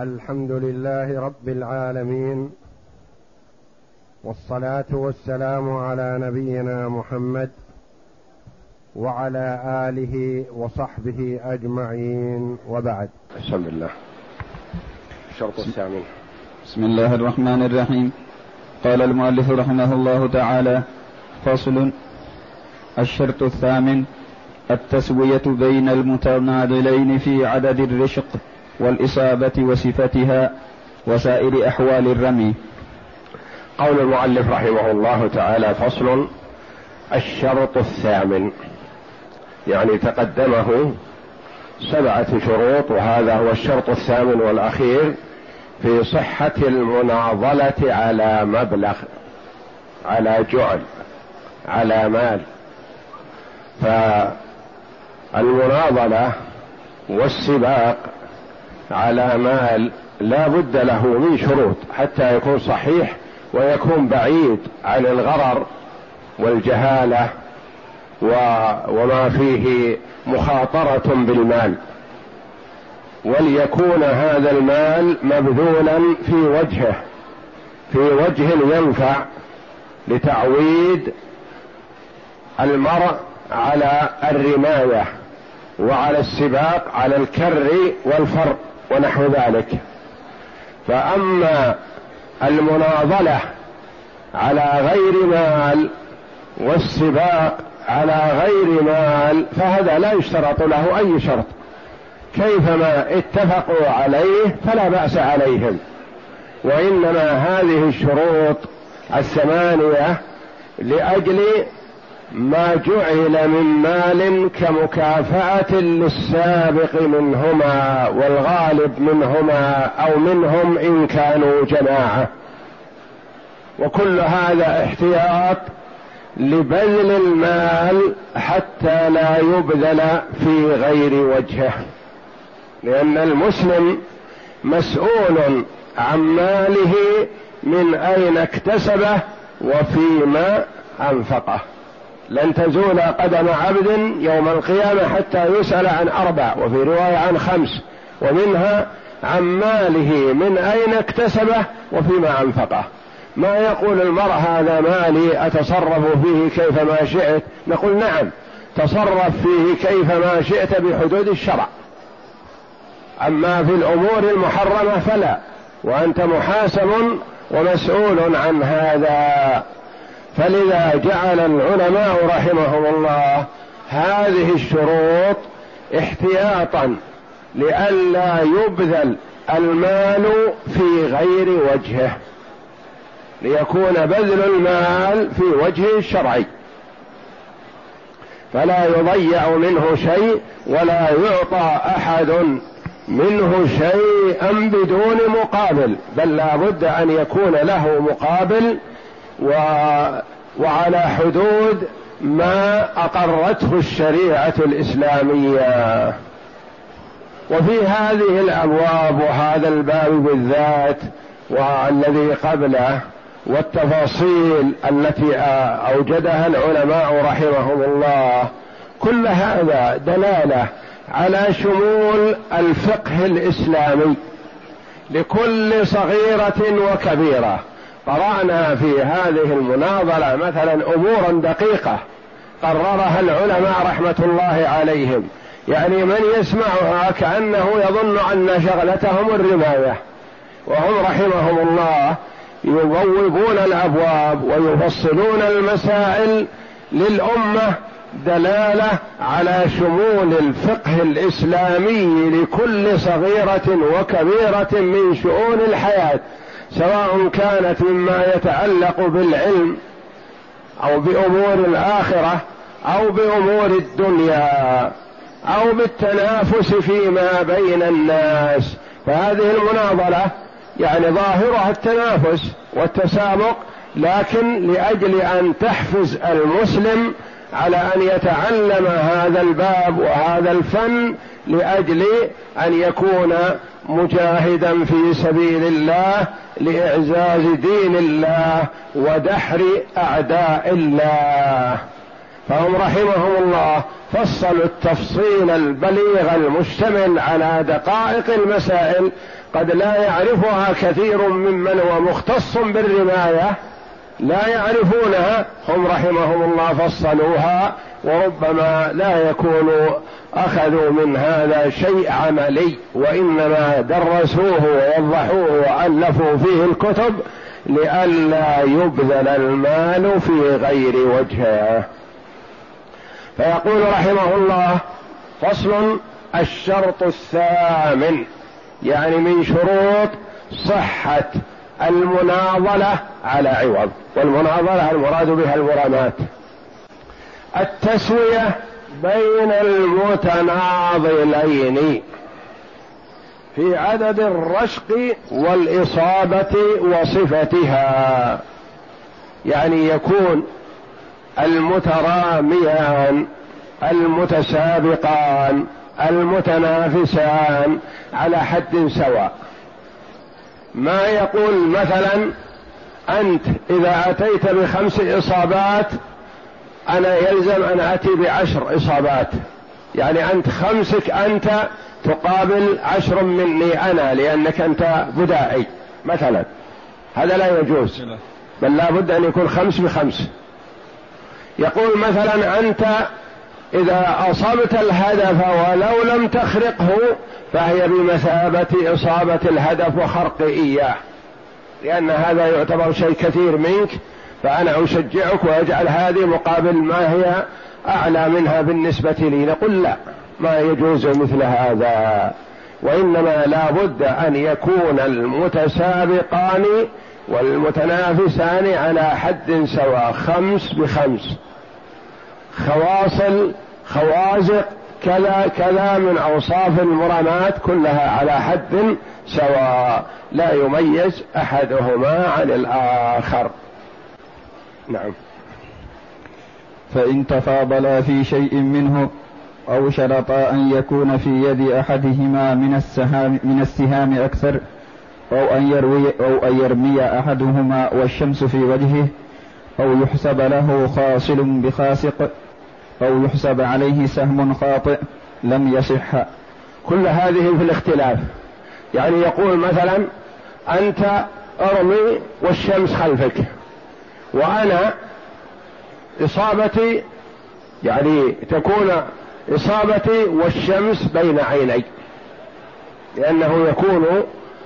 الحمد لله رب العالمين والصلاة والسلام على نبينا محمد وعلى آله وصحبه أجمعين وبعد. بسم الله الشرط الثامن. بسم الله الرحمن الرحيم. قال المؤلف رحمه الله تعالى فصل. الشرط الثامن التسوية بين المتناضلين في عدد الرشق. والإصابة وصفتها وسائر أحوال الرمي. قول المؤلف رحمه الله تعالى فصل الشرط الثامن. يعني تقدمه سبعة شروط وهذا هو الشرط الثامن والأخير في صحة المناضلة على مبلغ على جعل على مال. فالمناضلة والسباق على مال لا بد له من شروط حتى يكون صحيح ويكون بعيد عن الغرر والجهالة وما فيه مخاطرة بالمال. وليكون هذا المال مبذولا في وجهه في وجه ينفع لتعويد المرء على الرماية وعلى السباق على الكر والفر. ونحو ذلك. فأما المناضلة على غير مال والسباق على غير مال فهذا لا يشترط له أي شرط. كيفما اتفقوا عليه فلا بأس عليهم. وإنما هذه الشروط الثمانية لأجل ما جعل من مال كمكافأة للسابق منهما والغالب منهما أو منهم إن كانوا جماعة. وكل هذا احتياط لبذل المال حتى لا يبذل في غير وجهه. لأن المسلم مسؤول عن ماله من أين اكتسبه وفيما أنفقه. لن تزول قدم عبد يوم القيامة حتى يسأل عن أربع وفي رواية عن خمس ومنها عن ماله من أين اكتسبه وفيما أنفقه. ما يقول المرء هذا مالي؟ أتصرف فيه كيفما شئت؟ نقول نعم تصرف فيه كيفما شئت بحدود الشرع. أما في الأمور المحرمة فلا وأنت محاسب ومسؤول عن هذا. فلذا جعل العلماء رحمهم الله هذه الشروط احتياطا لئلا يبذل المال في غير وجهه ليكون بذل المال في وجه الشرعي فلا يضيع منه شيء ولا يعطى أحد منه شيئا بدون مقابل بل لا بد أن يكون له مقابل و وعلى حدود ما أقرته الشريعة الإسلامية. وفي هذه الأبواب وهذا الباب بالذات والذي قبله والتفاصيل التي أوجدها العلماء رحمهم الله كل هذا دلالة على شمول الفقه الإسلامي لكل صغيرة وكبيرة. قرأنا في هذه المناظرة مثلا امورا دقيقة قررها العلماء رحمة الله عليهم. يعني من يسمعها كأنه يظن أن شغلتهم الرماية. وهم رحمهم الله يبوبون الأبواب ويفصلون المسائل للأمة دلالة على شمول الفقه الإسلامي لكل صغيرة وكبيرة من شؤون الحياة. سواء كانت مما يتعلق بالعلم أو بأمور الآخرة أو بأمور الدنيا أو بالتنافس فيما بين الناس. فهذه المناظرة يعني ظاهرها التنافس والتسابق لكن لأجل أن تحفز المسلم على أن يتعلم هذا الباب وهذا الفن لأجل أن يكون مجاهدا في سبيل الله لإعزاز دين الله ودحر أعداء الله. فهم رحمهم الله فصلوا التفصيل البليغ المشتمل على دقائق المسائل قد لا يعرفها كثير ممن هو مختص بالرماية. لا يعرفونها هم رحمهم الله فصلوها وربما لا يكونوا اخذوا من هذا شيء عملي وإنما درسوه ووضحوه وألفوا فيه الكتب لئلا يبذل المال في غير وجهه. فيقول رحمه الله فصل الشرط الثامن يعني من شروط صحة المناضلة على عوض والمناضلة المراد بها المرامات التسوية بين المتناضلين في عدد الرشق والإصابة وصفتها. يعني يكون المتراميان المتسابقان المتنافسان على حد سواء. ما يقول مثلا أنت إذا أتيت بخمس إصابات أنا يلزم أن أتي بعشر إصابات. يعني أنت خمسك أنت تقابل عشر مني أنا لأنك أنت بدائي مثلا. هذا لا يجوز. بل لا بد أن يكون خمس بخمس. يقول مثلا أنت إذا أصبت الهدف ولو لم تخرقه فهي بمثابة إصابة الهدف وخرق إياه. لأن هذا يعتبر شيء كثير منك. فأنا أشجعك وأجعل هذه مقابل ما هي أعلى منها بالنسبة لي. نقول لا ما يجوز مثل هذا. وإنما لا بد أن يكون المتسابقان والمتنافسان على حد سواء خمس بخمس. خواصل خوازق كذا كذا من أوصاف المرامات كلها على حد سواء. لا يميز أحدهما عن الآخر. نعم. فإن تفاضلا في شيء منه أو شرطا أن يكون في يد أحدهما من السهام من السهام أكثر أو أن يروي أو أن يرمي أحدهما والشمس في وجهه أو يحسب له خاصل بخاسق أو يحسب عليه سهم خاطئ لم يصح. كل هذه في الاختلاف. يعني يقول مثلا أنت أرمي والشمس خلفك. وأنا إصابتي يعني تكون إصابتي والشمس بين عيني لأنه يكون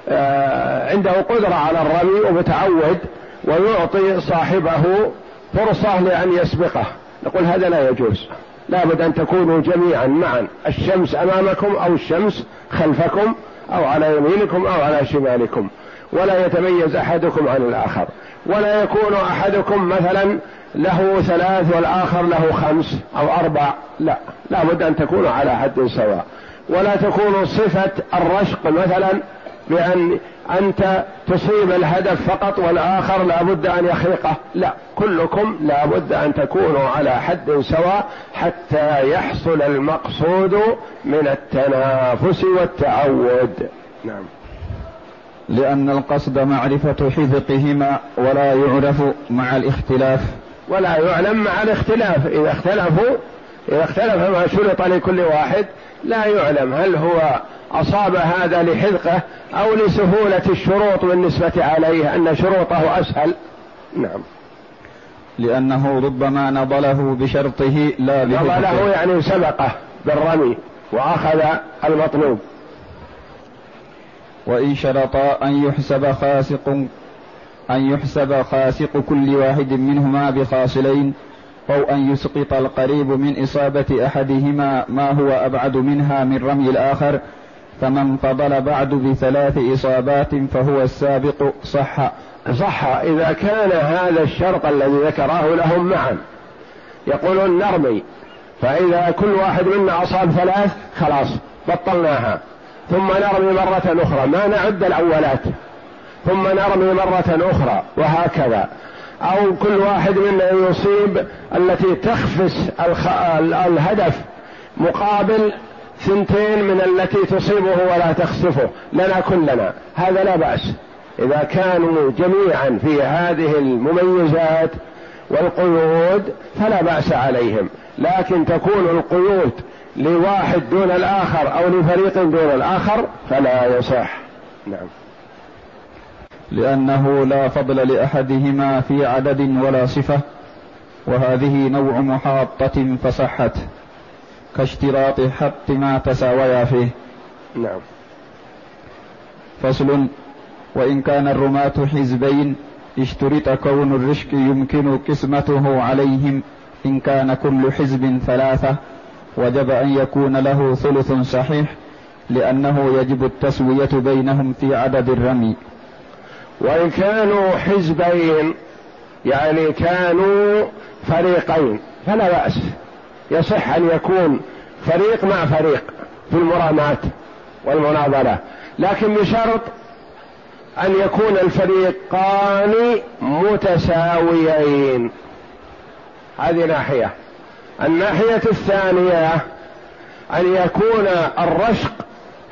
آه، عنده قدرة على الرمي ومتعود ويعطي صاحبه فرصة لأن يسبقه. نقول هذا لا يجوز. لابد أن تكونوا جميعا معا. الشمس أمامكم أو الشمس خلفكم أو على يمينكم أو على شمالكم. ولا يتميز أحدكم عن الآخر. ولا يكون أحدكم مثلا له ثلاث والآخر له خمس أو أربع. لا لابد أن تكونوا على حد سواء. ولا تكون صفة الرشق مثلا بأن أنت تصيب الهدف فقط والآخر لابد أن يخرقه لا كلكم لابد أن تكونوا على حد سواء حتى يحصل المقصود من التنافس والتعود. نعم. لأن القصد معرفة حذقهما ولا يعرف مع الاختلاف. ولا يعلم مع الاختلاف. إذا اختلفوا إذا اختلف ما شرط لكل واحد لا يعلم هل هو أصاب هذا لحذقه أو لسهولة الشروط بالنسبة عليه أن شروطه أسهل. نعم. لأنه ربما نضله بشرطه لا بحذقه. نضله يعني سبقه بالرمي وأخذ المطلوب. وإن شرطا أن يحسب خاسق أن يحسب خاسق كل واحد منهما بخاصلين أو أن يسقط القريب من إصابة أحدهما ما هو أبعد منها من رمي الآخر فمن فضل بعد بثلاث إصابات فهو السابق صح. صح. إذا كان هذا الشرط الذي ذكره لهم معا يقولون نرمي فإذا كل واحد منا أصاب ثلاث خلاص بطلناها. ثم نرمي مرة أخرى. ما نعد الأولات. ثم نرمي مرة أخرى. وهكذا. أو كل واحد منا يصيب التي تخفس الهدف مقابل ثنتين من التي تصيبه ولا تخسفه. لنا كلنا. هذا لا بأس. إذا كانوا جميعا في هذه المميزات والقيود فلا بأس عليهم. لكن تكون القيود لواحد دون الآخر أو لفريق دون الآخر فلا يصح. نعم. لأنه لا فضل لأحدهما في عدد ولا صفة وهذه نوع محاطة فصحت كاشتراط حق ما تساويا فيه. نعم. فصل وإن كان الرماة حزبين اشترط كون الرشك يمكن قسمته عليهم إن كان كل حزب ثلاثة. وجب أن يكون له ثلث صحيح لأنه يجب التسوية بينهم في عدد الرمي. وإن كانوا حزبين يعني كانوا فريقين فلا بأس. يصح أن يكون فريق مع فريق في المرامات والمناظرة. لكن بشرط أن يكون الفريقان متساويين. هذه ناحية. الناحية الثانية أن يكون الرشق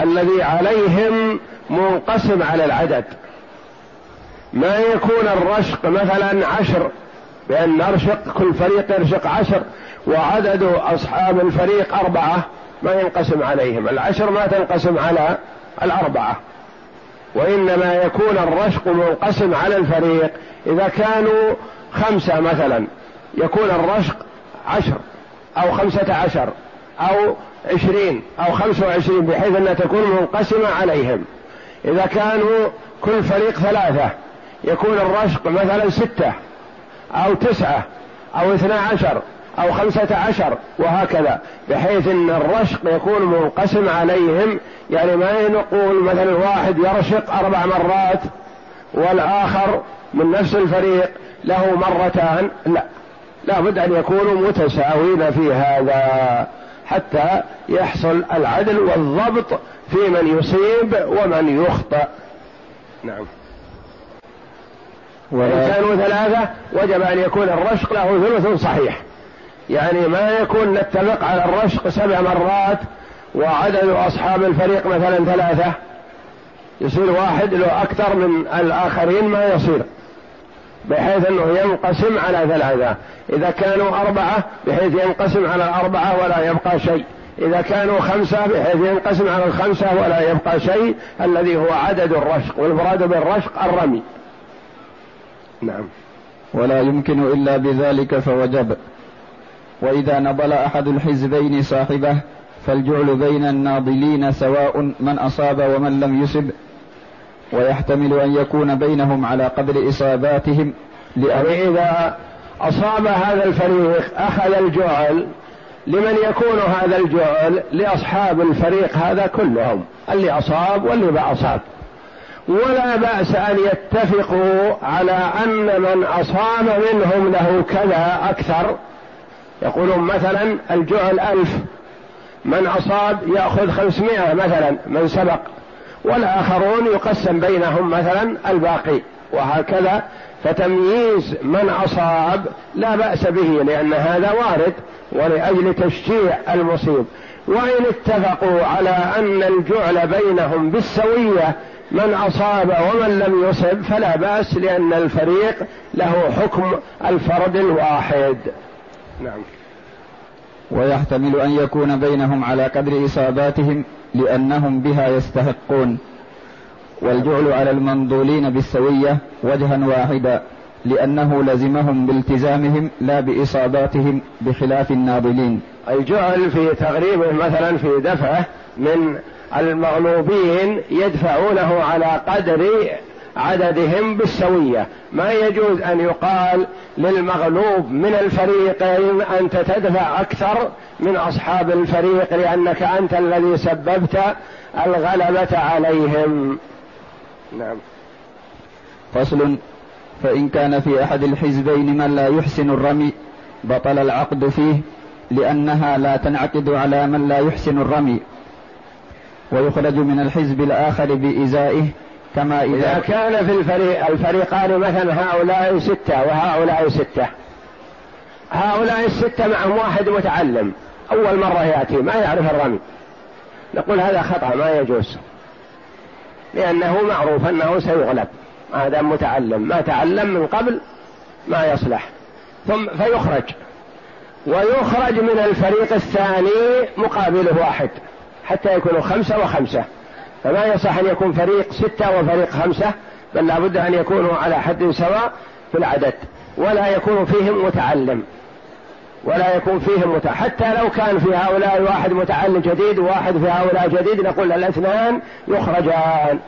الذي عليهم منقسم على العدد. ما يكون الرشق مثلا عشر بأن نرشق كل فريق يرشق عشر وعدد أصحاب الفريق أربعة ما ينقسم عليهم. العشر ما تنقسم على الأربعة. وإنما يكون الرشق منقسم على الفريق إذا كانوا خمسة مثلا. يكون الرشق عشر. أو خمسة عشر أو عشرين أو خمسة وعشرين بحيث أنها تكون منقسمة عليهم. إذا كانوا كل فريق ثلاثة يكون الرشق مثلا ستة أو تسعة أو اثنا عشر أو خمسة عشر وهكذا. بحيث أن الرشق يكون منقسم عليهم يعني ما نقول مثلا واحد يرشق أربع مرات والآخر من نفس الفريق له مرتان لا. لابد أن يكونوا متساوين في هذا حتى يحصل العدل والضبط في من يصيب ومن يخطئ نعم. وإن كانوا ثلاثة وجب أن يكون الرشق له ثلث صحيح. يعني ما يكون نتفق على الرشق سبع مرات وعدد أصحاب الفريق مثلا ثلاثة. يصير واحد له أكثر من الآخرين ما يصير. بحيث أنه ينقسم على ثلاثة. إذا كانوا أربعة بحيث ينقسم على الأربعة ولا يبقى شيء. إذا كانوا خمسة بحيث ينقسم على الخمسة ولا يبقى شيء. الذي هو عدد الرشق. والمراد بالرشق الرمي. نعم. ولا يمكن إلا بذلك فوجب. وإذا نضل أحد الحزبين صاحبه فالجعل بين الناضلين سواء من أصاب ومن لم يصب. ويحتمل أن يكون بينهم على قدر إصاباتهم. يعني إذا أصاب هذا الفريق أخذ الجعل لمن يكون هذا الجعل؟ لأصحاب الفريق هذا كلهم اللي أصاب واللي ما أصاب. ولا بأس أن يتفقوا على أن من أصاب منهم له كذا أكثر. يقولون مثلا الجعل ألف من أصاب يأخذ خمسمائة مثلا من سبق. والآخرون يقسم بينهم مثلا الباقي وهكذا. فتمييز من أصاب لا بأس به لأن هذا وارد ولأجل تشجيع المصيب. وإن اتفقوا على أن الجعل بينهم بالسوية من أصاب ومن لم يصب فلا بأس لأن الفريق له حكم الفرد الواحد. نعم. ويحتمل أن يكون بينهم على قدر إصاباتهم لأنهم بها يستحقون. والجعل على المنضولين بالسوية وجها واحدا لأنه لزمهم بالتزامهم لا بإصاباتهم بخلاف الناضلين. الجعل في تغريبه مثلا في دفعة من المغلوبين يدفعونه على قدر عددهم بالسوية. ما يجوز أن يقال للمغلوب من الفريقين أنت تدفع أكثر من أصحاب الفريق لأنك أنت الذي سببت الغلبة عليهم. نعم. فصل. فإن كان في أحد الحزبين من لا يحسن الرمي بطل العقد فيه لأنها لا تنعقد على من لا يحسن الرمي. ويخرج من الحزب الآخر بإزائه كما إذا, إذا كان في الفريق الفريقان مثلا هؤلاء ستة وهؤلاء ستة. هؤلاء الستة معهم واحد متعلم. أول مرة يأتي ما يعرف الرمي. نقول هذا خطأ ما يجوز. لأنه معروف أنه سيغلب. ما دام متعلم. ما تعلم من قبل ما يصلح. ثم فيخرج. ويخرج من الفريق الثاني مقابله واحد. حتى يكونوا خمسة وخمسة. فما يصح أن يكون فريق ستة وفريق خمسة بل لابد أن يكونوا على حد سواء في العدد ولا يكون فيهم متعلم. ولا يكون فيهم متع... حتى لو كان في هؤلاء واحد متعلم جديد وواحد في هؤلاء جديد نقول الاثنان يخرجان.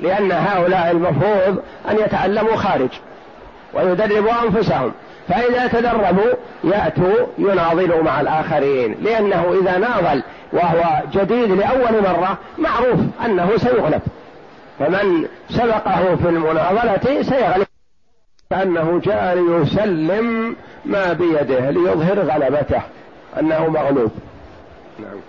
لأن هؤلاء المفروض أن يتعلموا خارج ويدربوا أنفسهم. فإذا تدربوا يأتوا يناضلوا مع الآخرين لأنه إذا ناضل وهو جديد لأول مرة معروف أنه سيغلب. فمن سبقه في المناضلة سيغلب. كأنه جاء ليسلم ما بيده ليظهر غلبته أنه مغلوب. نعم.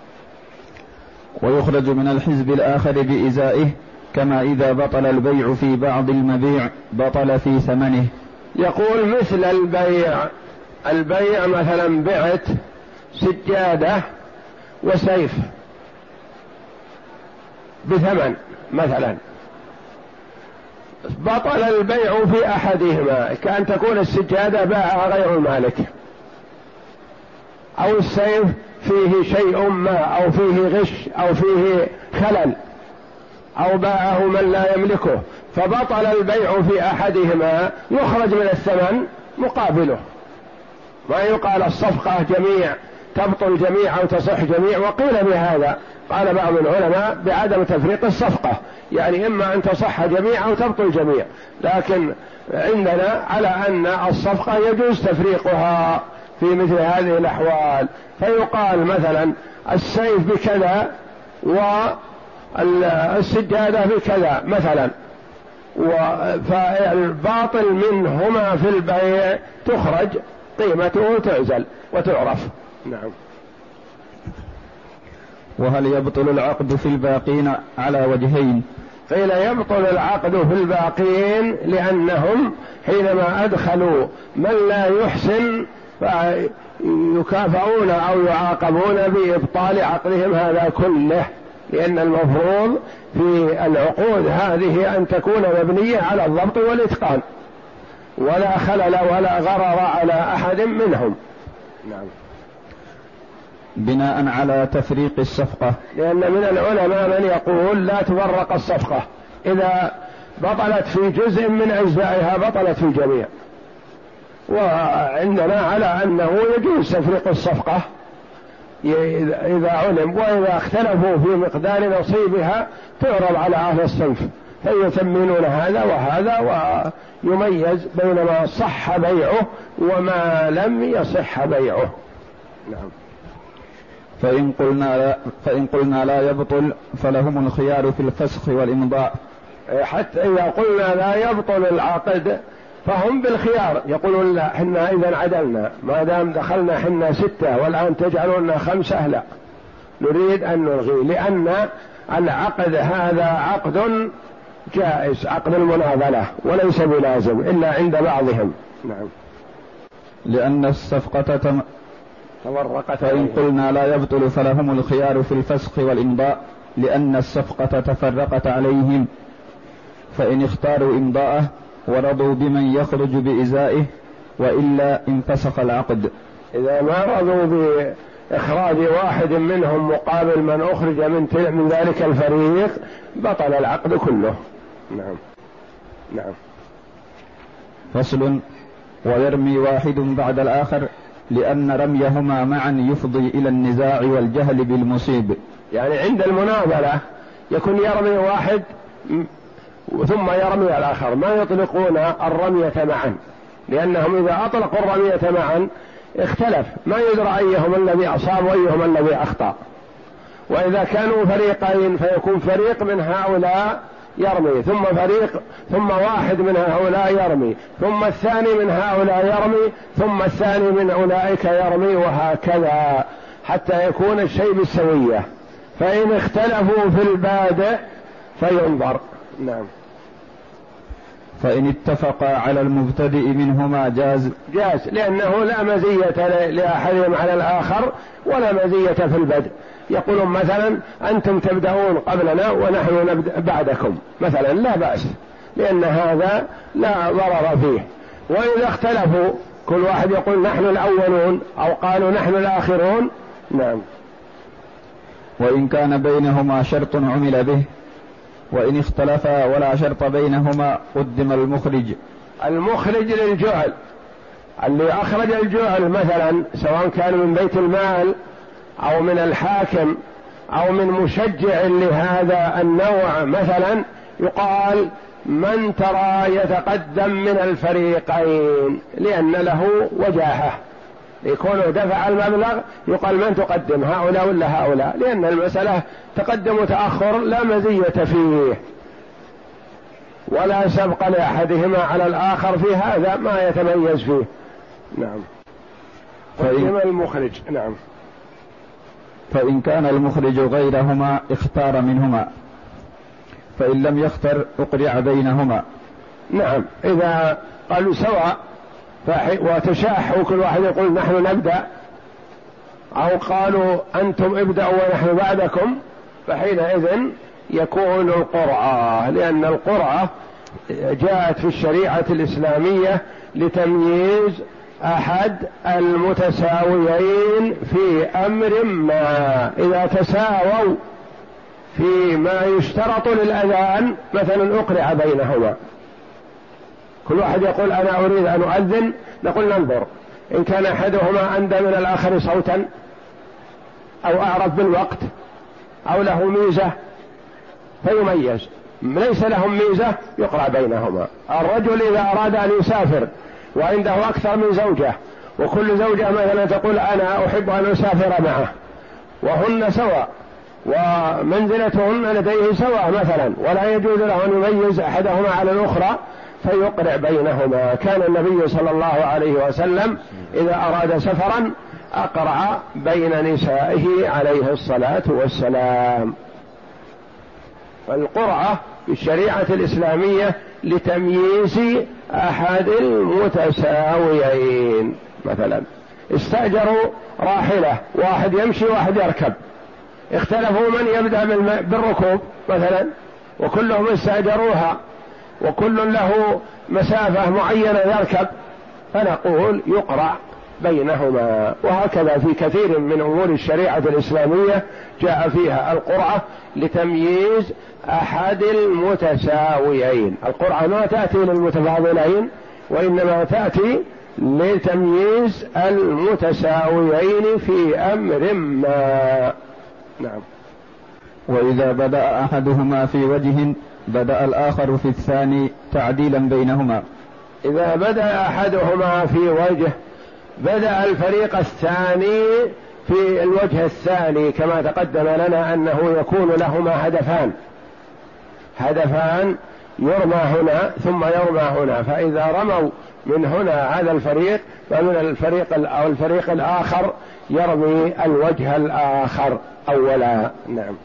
ويخرج من الحزب الآخر بإزائه كما إذا بطل البيع في بعض المبيع بطل في ثمنه. يقول مثل البيع. البيع مثلا بعت سجادة وسيف. بثمن مثلا. بطل البيع في أحدهما. كأن تكون السجادة باعها غير المالك. أو السيف فيه شيء ما أو فيه غش أو فيه خلل. أو باعه من لا يملكه. فبطل البيع في أحدهما يخرج من الثمن مقابله. ما يقال الصفقة جميع تبطل جميع أو تصح جميع وقيل بهذا. قال بعض العلماء بعدم تفريق الصفقة. يعني إما أن تصح جميع أو تبطل جميع. لكن عندنا على أن الصفقة يجوز تفريقها في مثل هذه الأحوال. فيقال مثلا السيف بكذا والسجادة بكذا مثلا. فالباطل منهما في البيع تخرج قيمته تعزل وتعرف. نعم. وهل يبطل العقد في الباقين على وجهين؟ قيل يبطل العقد في الباقين لأنهم حينما أدخلوا من لا يحسن يكافئون أو يعاقبون بإبطال عقدهم هذا كله. لأن المفروض في العقود هذه أن تكون مبنية على الضبط والإتقان. ولا خلل ولا غرر على أحد منهم. نعم. بناء على تفريق الصفقة. لأن من العلماء من يقول لا تفرق الصفقة. إذا بطلت في جزء من أجزائها بطلت في الجميع. وعندنا على أنه يجوز تفريق الصفقة. إذا علم وإذا اختلفوا في مقدار نصيبها تعرض على أهل الصنف فيثمنون هذا وهذا ويميز بين ما صح بيعه وما لم يصح بيعه. نعم. فإن قلنا لا فإن قلنا لا يبطل فلهم الخيار في الفسخ والإمضاء. إيه، حتى إذا قلنا لا يبطل العقد فهم بالخيار. يقولون لا حنا إذا عدلنا. ما دام دخلنا حنا ستة والآن تجعلون خمسة لا. نريد أن نلغي لأن العقد هذا عقد جائز عقد المناظلة وليس بلازم إلا عند بعضهم. نعم. لأن الصفقة تورقت فإن قلنا لا يبطل فلهم الخيار في الفسخ والإمضاء لأن الصفقة تفرقت عليهم. فإن اختاروا إمضاءه ورضوا بمن يخرج بإزائه وإلا انفسخ العقد. إذا ما رضوا بإخراج واحد منهم مقابل من أخرج من من ذلك الفريق بطل العقد كله. نعم. نعم. فصل. ويرمي واحد بعد الآخر لأن رميهما معا يفضي إلى النزاع والجهل بالمصيب. يعني عند المناظرة يكون يرمي واحد ثم يرمي الآخر. ما يطلقون الرمية معا؟ لأنهم إذا أطلقوا الرمية معا اختلف. ما يدرى أيهم الذي أصاب وأيهم الذي أخطأ. وإذا كانوا فريقين فيكون فريق من هؤلاء يرمي. ثم فريق ثم واحد من هؤلاء يرمي. ثم الثاني من هؤلاء يرمي. ثم الثاني من أولئك يرمي وهكذا. حتى يكون الشيء بالسوية. فإن اختلفوا في البادئ فينظر. نعم. فإن اتفقا على المبتدئ منهما جاز جاز لأنه لا مزية لأحدهم على الآخر ولا مزية في البدء. يقولون مثلا أنتم تبدأون قبلنا ونحن نبدأ بعدكم. مثلا لا بأس لأن هذا لا ضرر فيه. وإذا اختلفوا كل واحد يقول نحن الأولون أو قالوا نحن الآخرون. نعم. وإن كان بينهما شرط عمل به وإن اختلفا ولا شرط بينهما قدم المخرج. المخرج للجعل اللي أخرج الجعل مثلا سواء كان من بيت المال أو من الحاكم أو من مشجع لهذا النوع مثلا يقال من ترى يتقدم من الفريقين لأن له وجاهة. يكون دفع المبلغ يقال من تقدم هؤلاء ولا هؤلاء؟ لأن المسألة تقدم وتأخر لا مزية فيه. ولا سبق لأحدهما على الآخر في هذا ما يتميز فيه. نعم. قدم المخرج نعم. فإن كان المخرج غيرهما اختار منهما. فإن لم يختر أقرع بينهما. نعم. إذا قالوا سواء وتشاحوا كل واحد يقول نحن نبدأ. أو قالوا أنتم ابدأوا ونحن بعدكم فحينئذ يكون القرعة لأن القرعة جاءت في الشريعة الإسلامية لتمييز أحد المتساويين في أمر ما. إذا تساووا في ما يشترط للأذان مثلا أقرع بينهما. كل واحد يقول أنا أريد أن أؤذن نقول ننظر. إن كان أحدهما أندى من الآخر صوتا أو أعرف بالوقت أو له ميزة فيميز. ليس لهم ميزة يقرأ بينهما. الرجل إذا أراد أن يسافر وعنده أكثر من زوجة وكل زوجة مثلا تقول أنا أحب أن أسافر معه وهن سواء ومنزلتهن لديه سواء مثلا ولا يجوز له أن يميز أحدهما على الأخرى فيقرع بينهما. كان النبي صلى الله عليه وسلم إذا أراد سفرا أقرع بين نسائه عليه الصلاة والسلام. فالقرعة في الشريعة الإسلامية لتمييز أحد المتساويين. مثلا استأجروا راحلة واحد يمشي واحد يركب. اختلفوا من يبدأ بالركوب مثلا وكلهم استأجروها. وكل له مسافة معينة يركب فنقول يقرأ بينهما. وهكذا في كثير من أمور الشريعة الإسلامية جاء فيها القرعة لتمييز أحد المتساويين. القرعة ما تأتي للمتفاضلين وإنما تأتي لتمييز المتساويين في أمر ما. نعم. وإذا بدأ أحدهما في وجه بدأ الآخر في الثاني تعديلا بينهما. إذا بدأ أحدهما في وجه بدأ الفريق الثاني في الوجه الثاني كما تقدم لنا أنه يكون لهما هدفان. هدفان يرمى هنا ثم يرمى هنا فإذا رموا من هنا هذا الفريق فمن الفريق أو الفريق الآخر يرمي الوجه الآخر اولا. نعم.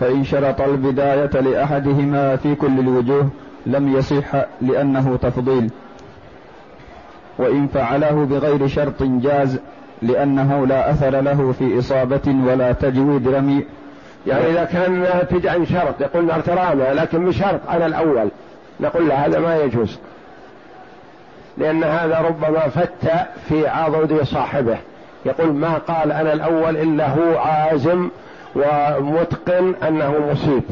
فإن شرط البداية لأحدهما في كل الوجوه لم يصح لأنه تفضيل. وإن فعله بغير شرط جاز لأنه لا أثر له في إصابة ولا تجويد رمي. يعني إذا كان ناتج عن شرط يقول ارترانا لكن بشرط أنا الأول. نقول له هذا ما يجوز. لأن هذا ربما فت في عضد صاحبه. يقول ما قال أنا الأول إلا هو عازم ومتقن أنه مصيب.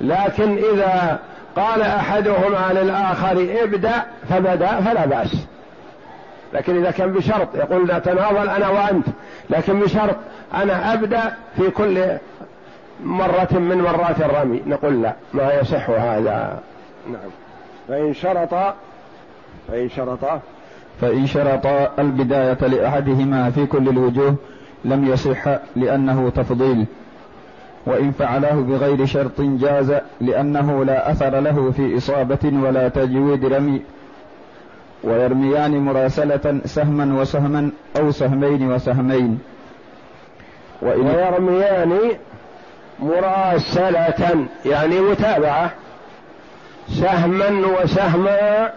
لكن إذا قال أحدهما للآخر ابدأ فبدأ فلا بأس. لكن إذا كان بشرط يقول نتناول أنا وأنت. لكن بشرط أنا أبدأ في كل مرة من مرات الرمي. نقول لا ما يصح هذا. نعم. فإن شرط فإن شرط فإن شرط البداية لأحدهما في كل الوجوه لم يصح لأنه تفضيل وإن فعله بغير شرط جاز لأنه لا أثر له في إصابة ولا تجويد رمي ويرميان مراسلة سهما وسهما أو سهمين وسهمين. وإن ويرميان مراسلة يعني متابعة سهما وسهما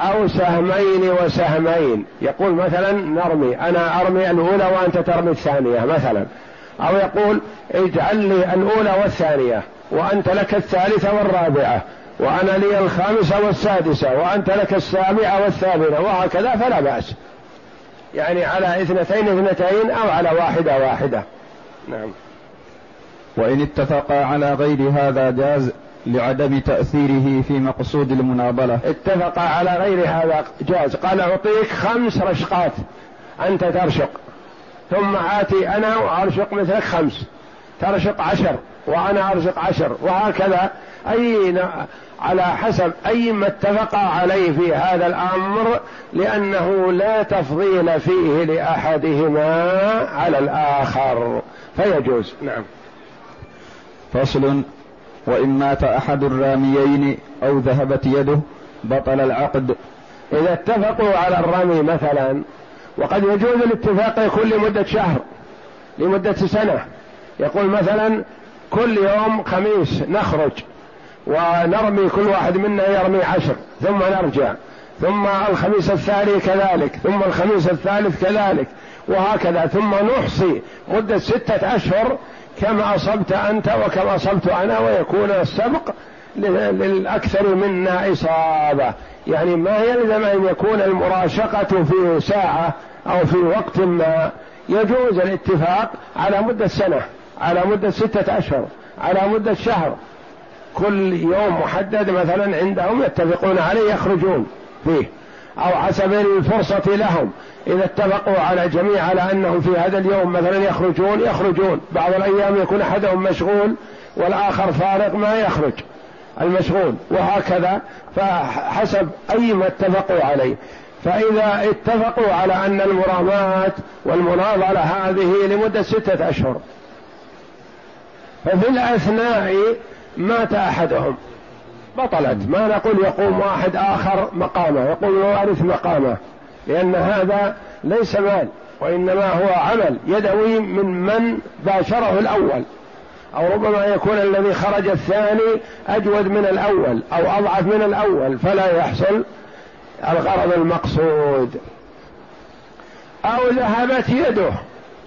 أو سهمين وسهمين. يقول مثلا نرمي. أنا أرمي الأولى وأنت ترمي الثانية مثلا. أو يقول اجعل لي الأولى والثانية وأنت لك الثالثة والرابعة وأنا لي الخامسة والسادسة وأنت لك السابعة والثامنة وهكذا فلا بأس. يعني على اثنتين اثنتين أو على واحدة واحدة. نعم. وإن اتفقا على غير هذا جاز لعدم تأثيره في مقصود المناضلة اتفقا على غير هذا جاز. قال أعطيك خمس رشقات. أنت ترشق. ثم آتي أنا وأرشق مثلك خمس. ترشق عشر وأنا أرزق عشر وهكذا. أي على حسب أي ما اتفق عليه في هذا الأمر لأنه لا تفضيل فيه لأحدهما على الآخر. فيجوز. نعم. فصل. وإن مات أحد الراميين أو ذهبت يده بطل العقد. إذا اتفقوا على الرمي مثلا وقد يجوز الاتفاق يكون لمدة شهر لمدة سنة. يقول مثلا كل يوم خميس نخرج ونرمي كل واحد منا يرمي عشر ثم نرجع ثم الخميس الثاني كذلك ثم الخميس الثالث كذلك وهكذا ثم نحصي مدة ستة أشهر كم أصبت أنت وكم أصبت أنا ويكون السبق للأكثر منا إصابة. يعني ما يلزم أن يكون المراشقة في ساعة أو في وقت ما. يجوز الاتفاق على مدة سنة على مدة ستة أشهر على مدة شهر. كل يوم محدد مثلا عندهم يتفقون عليه يخرجون فيه. أو حسب الفرصة لهم. إذا اتفقوا على جميع على أنهم في هذا اليوم مثلا يخرجون يخرجون. بعض الأيام يكون أحدهم مشغول والآخر فارغ ما يخرج المشغول وهكذا. فحسب أي ما اتفقوا عليه. فإذا اتفقوا على أن المرامات والمناظرة هذه لمدة ستة أشهر ففي الأثناء مات أحدهم. بطلت ما نقول يقوم واحد آخر مقامه يقوم الوارث مقامه لأن هذا ليس مال وإنما هو عمل يدوي من من باشره الأول. أو ربما يكون الذي خرج الثاني أجود من الأول أو أضعف من الأول فلا يحصل الغرض المقصود. أو ذهبت يده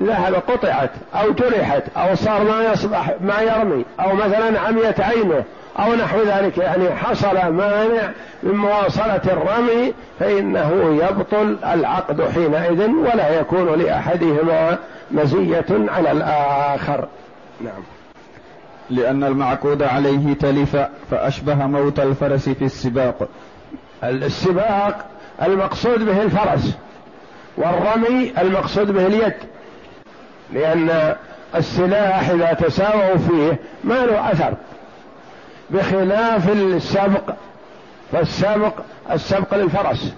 ذهب قطعت أو جرحت أو صار ما يصبح ما يرمي أو مثلا عميت عينه. أو نحو ذلك يعني حصل مانع من مواصلة الرمي فإنه يبطل العقد حينئذ ولا يكون لأحدهما مزية على الآخر. نعم. لأن المعقود عليه تلف فأشبه موت الفرس في السباق. السباق المقصود به الفرس والرمي المقصود به اليد. لأن السلاح إذا تساووا فيه ما له أثر. بخلاف السبق فالسبق السبق للفرس.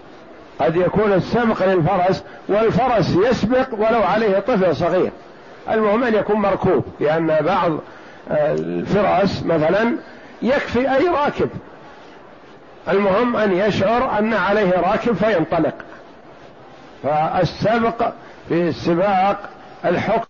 قد يكون السبق للفرس والفرس يسبق ولو عليه طفل صغير. المهم أن يكون مركوب لأن بعض الفرس مثلا يكفي أي راكب. المهم أن يشعر أن عليه راكب فينطلق. فالسبق في السباق الحكم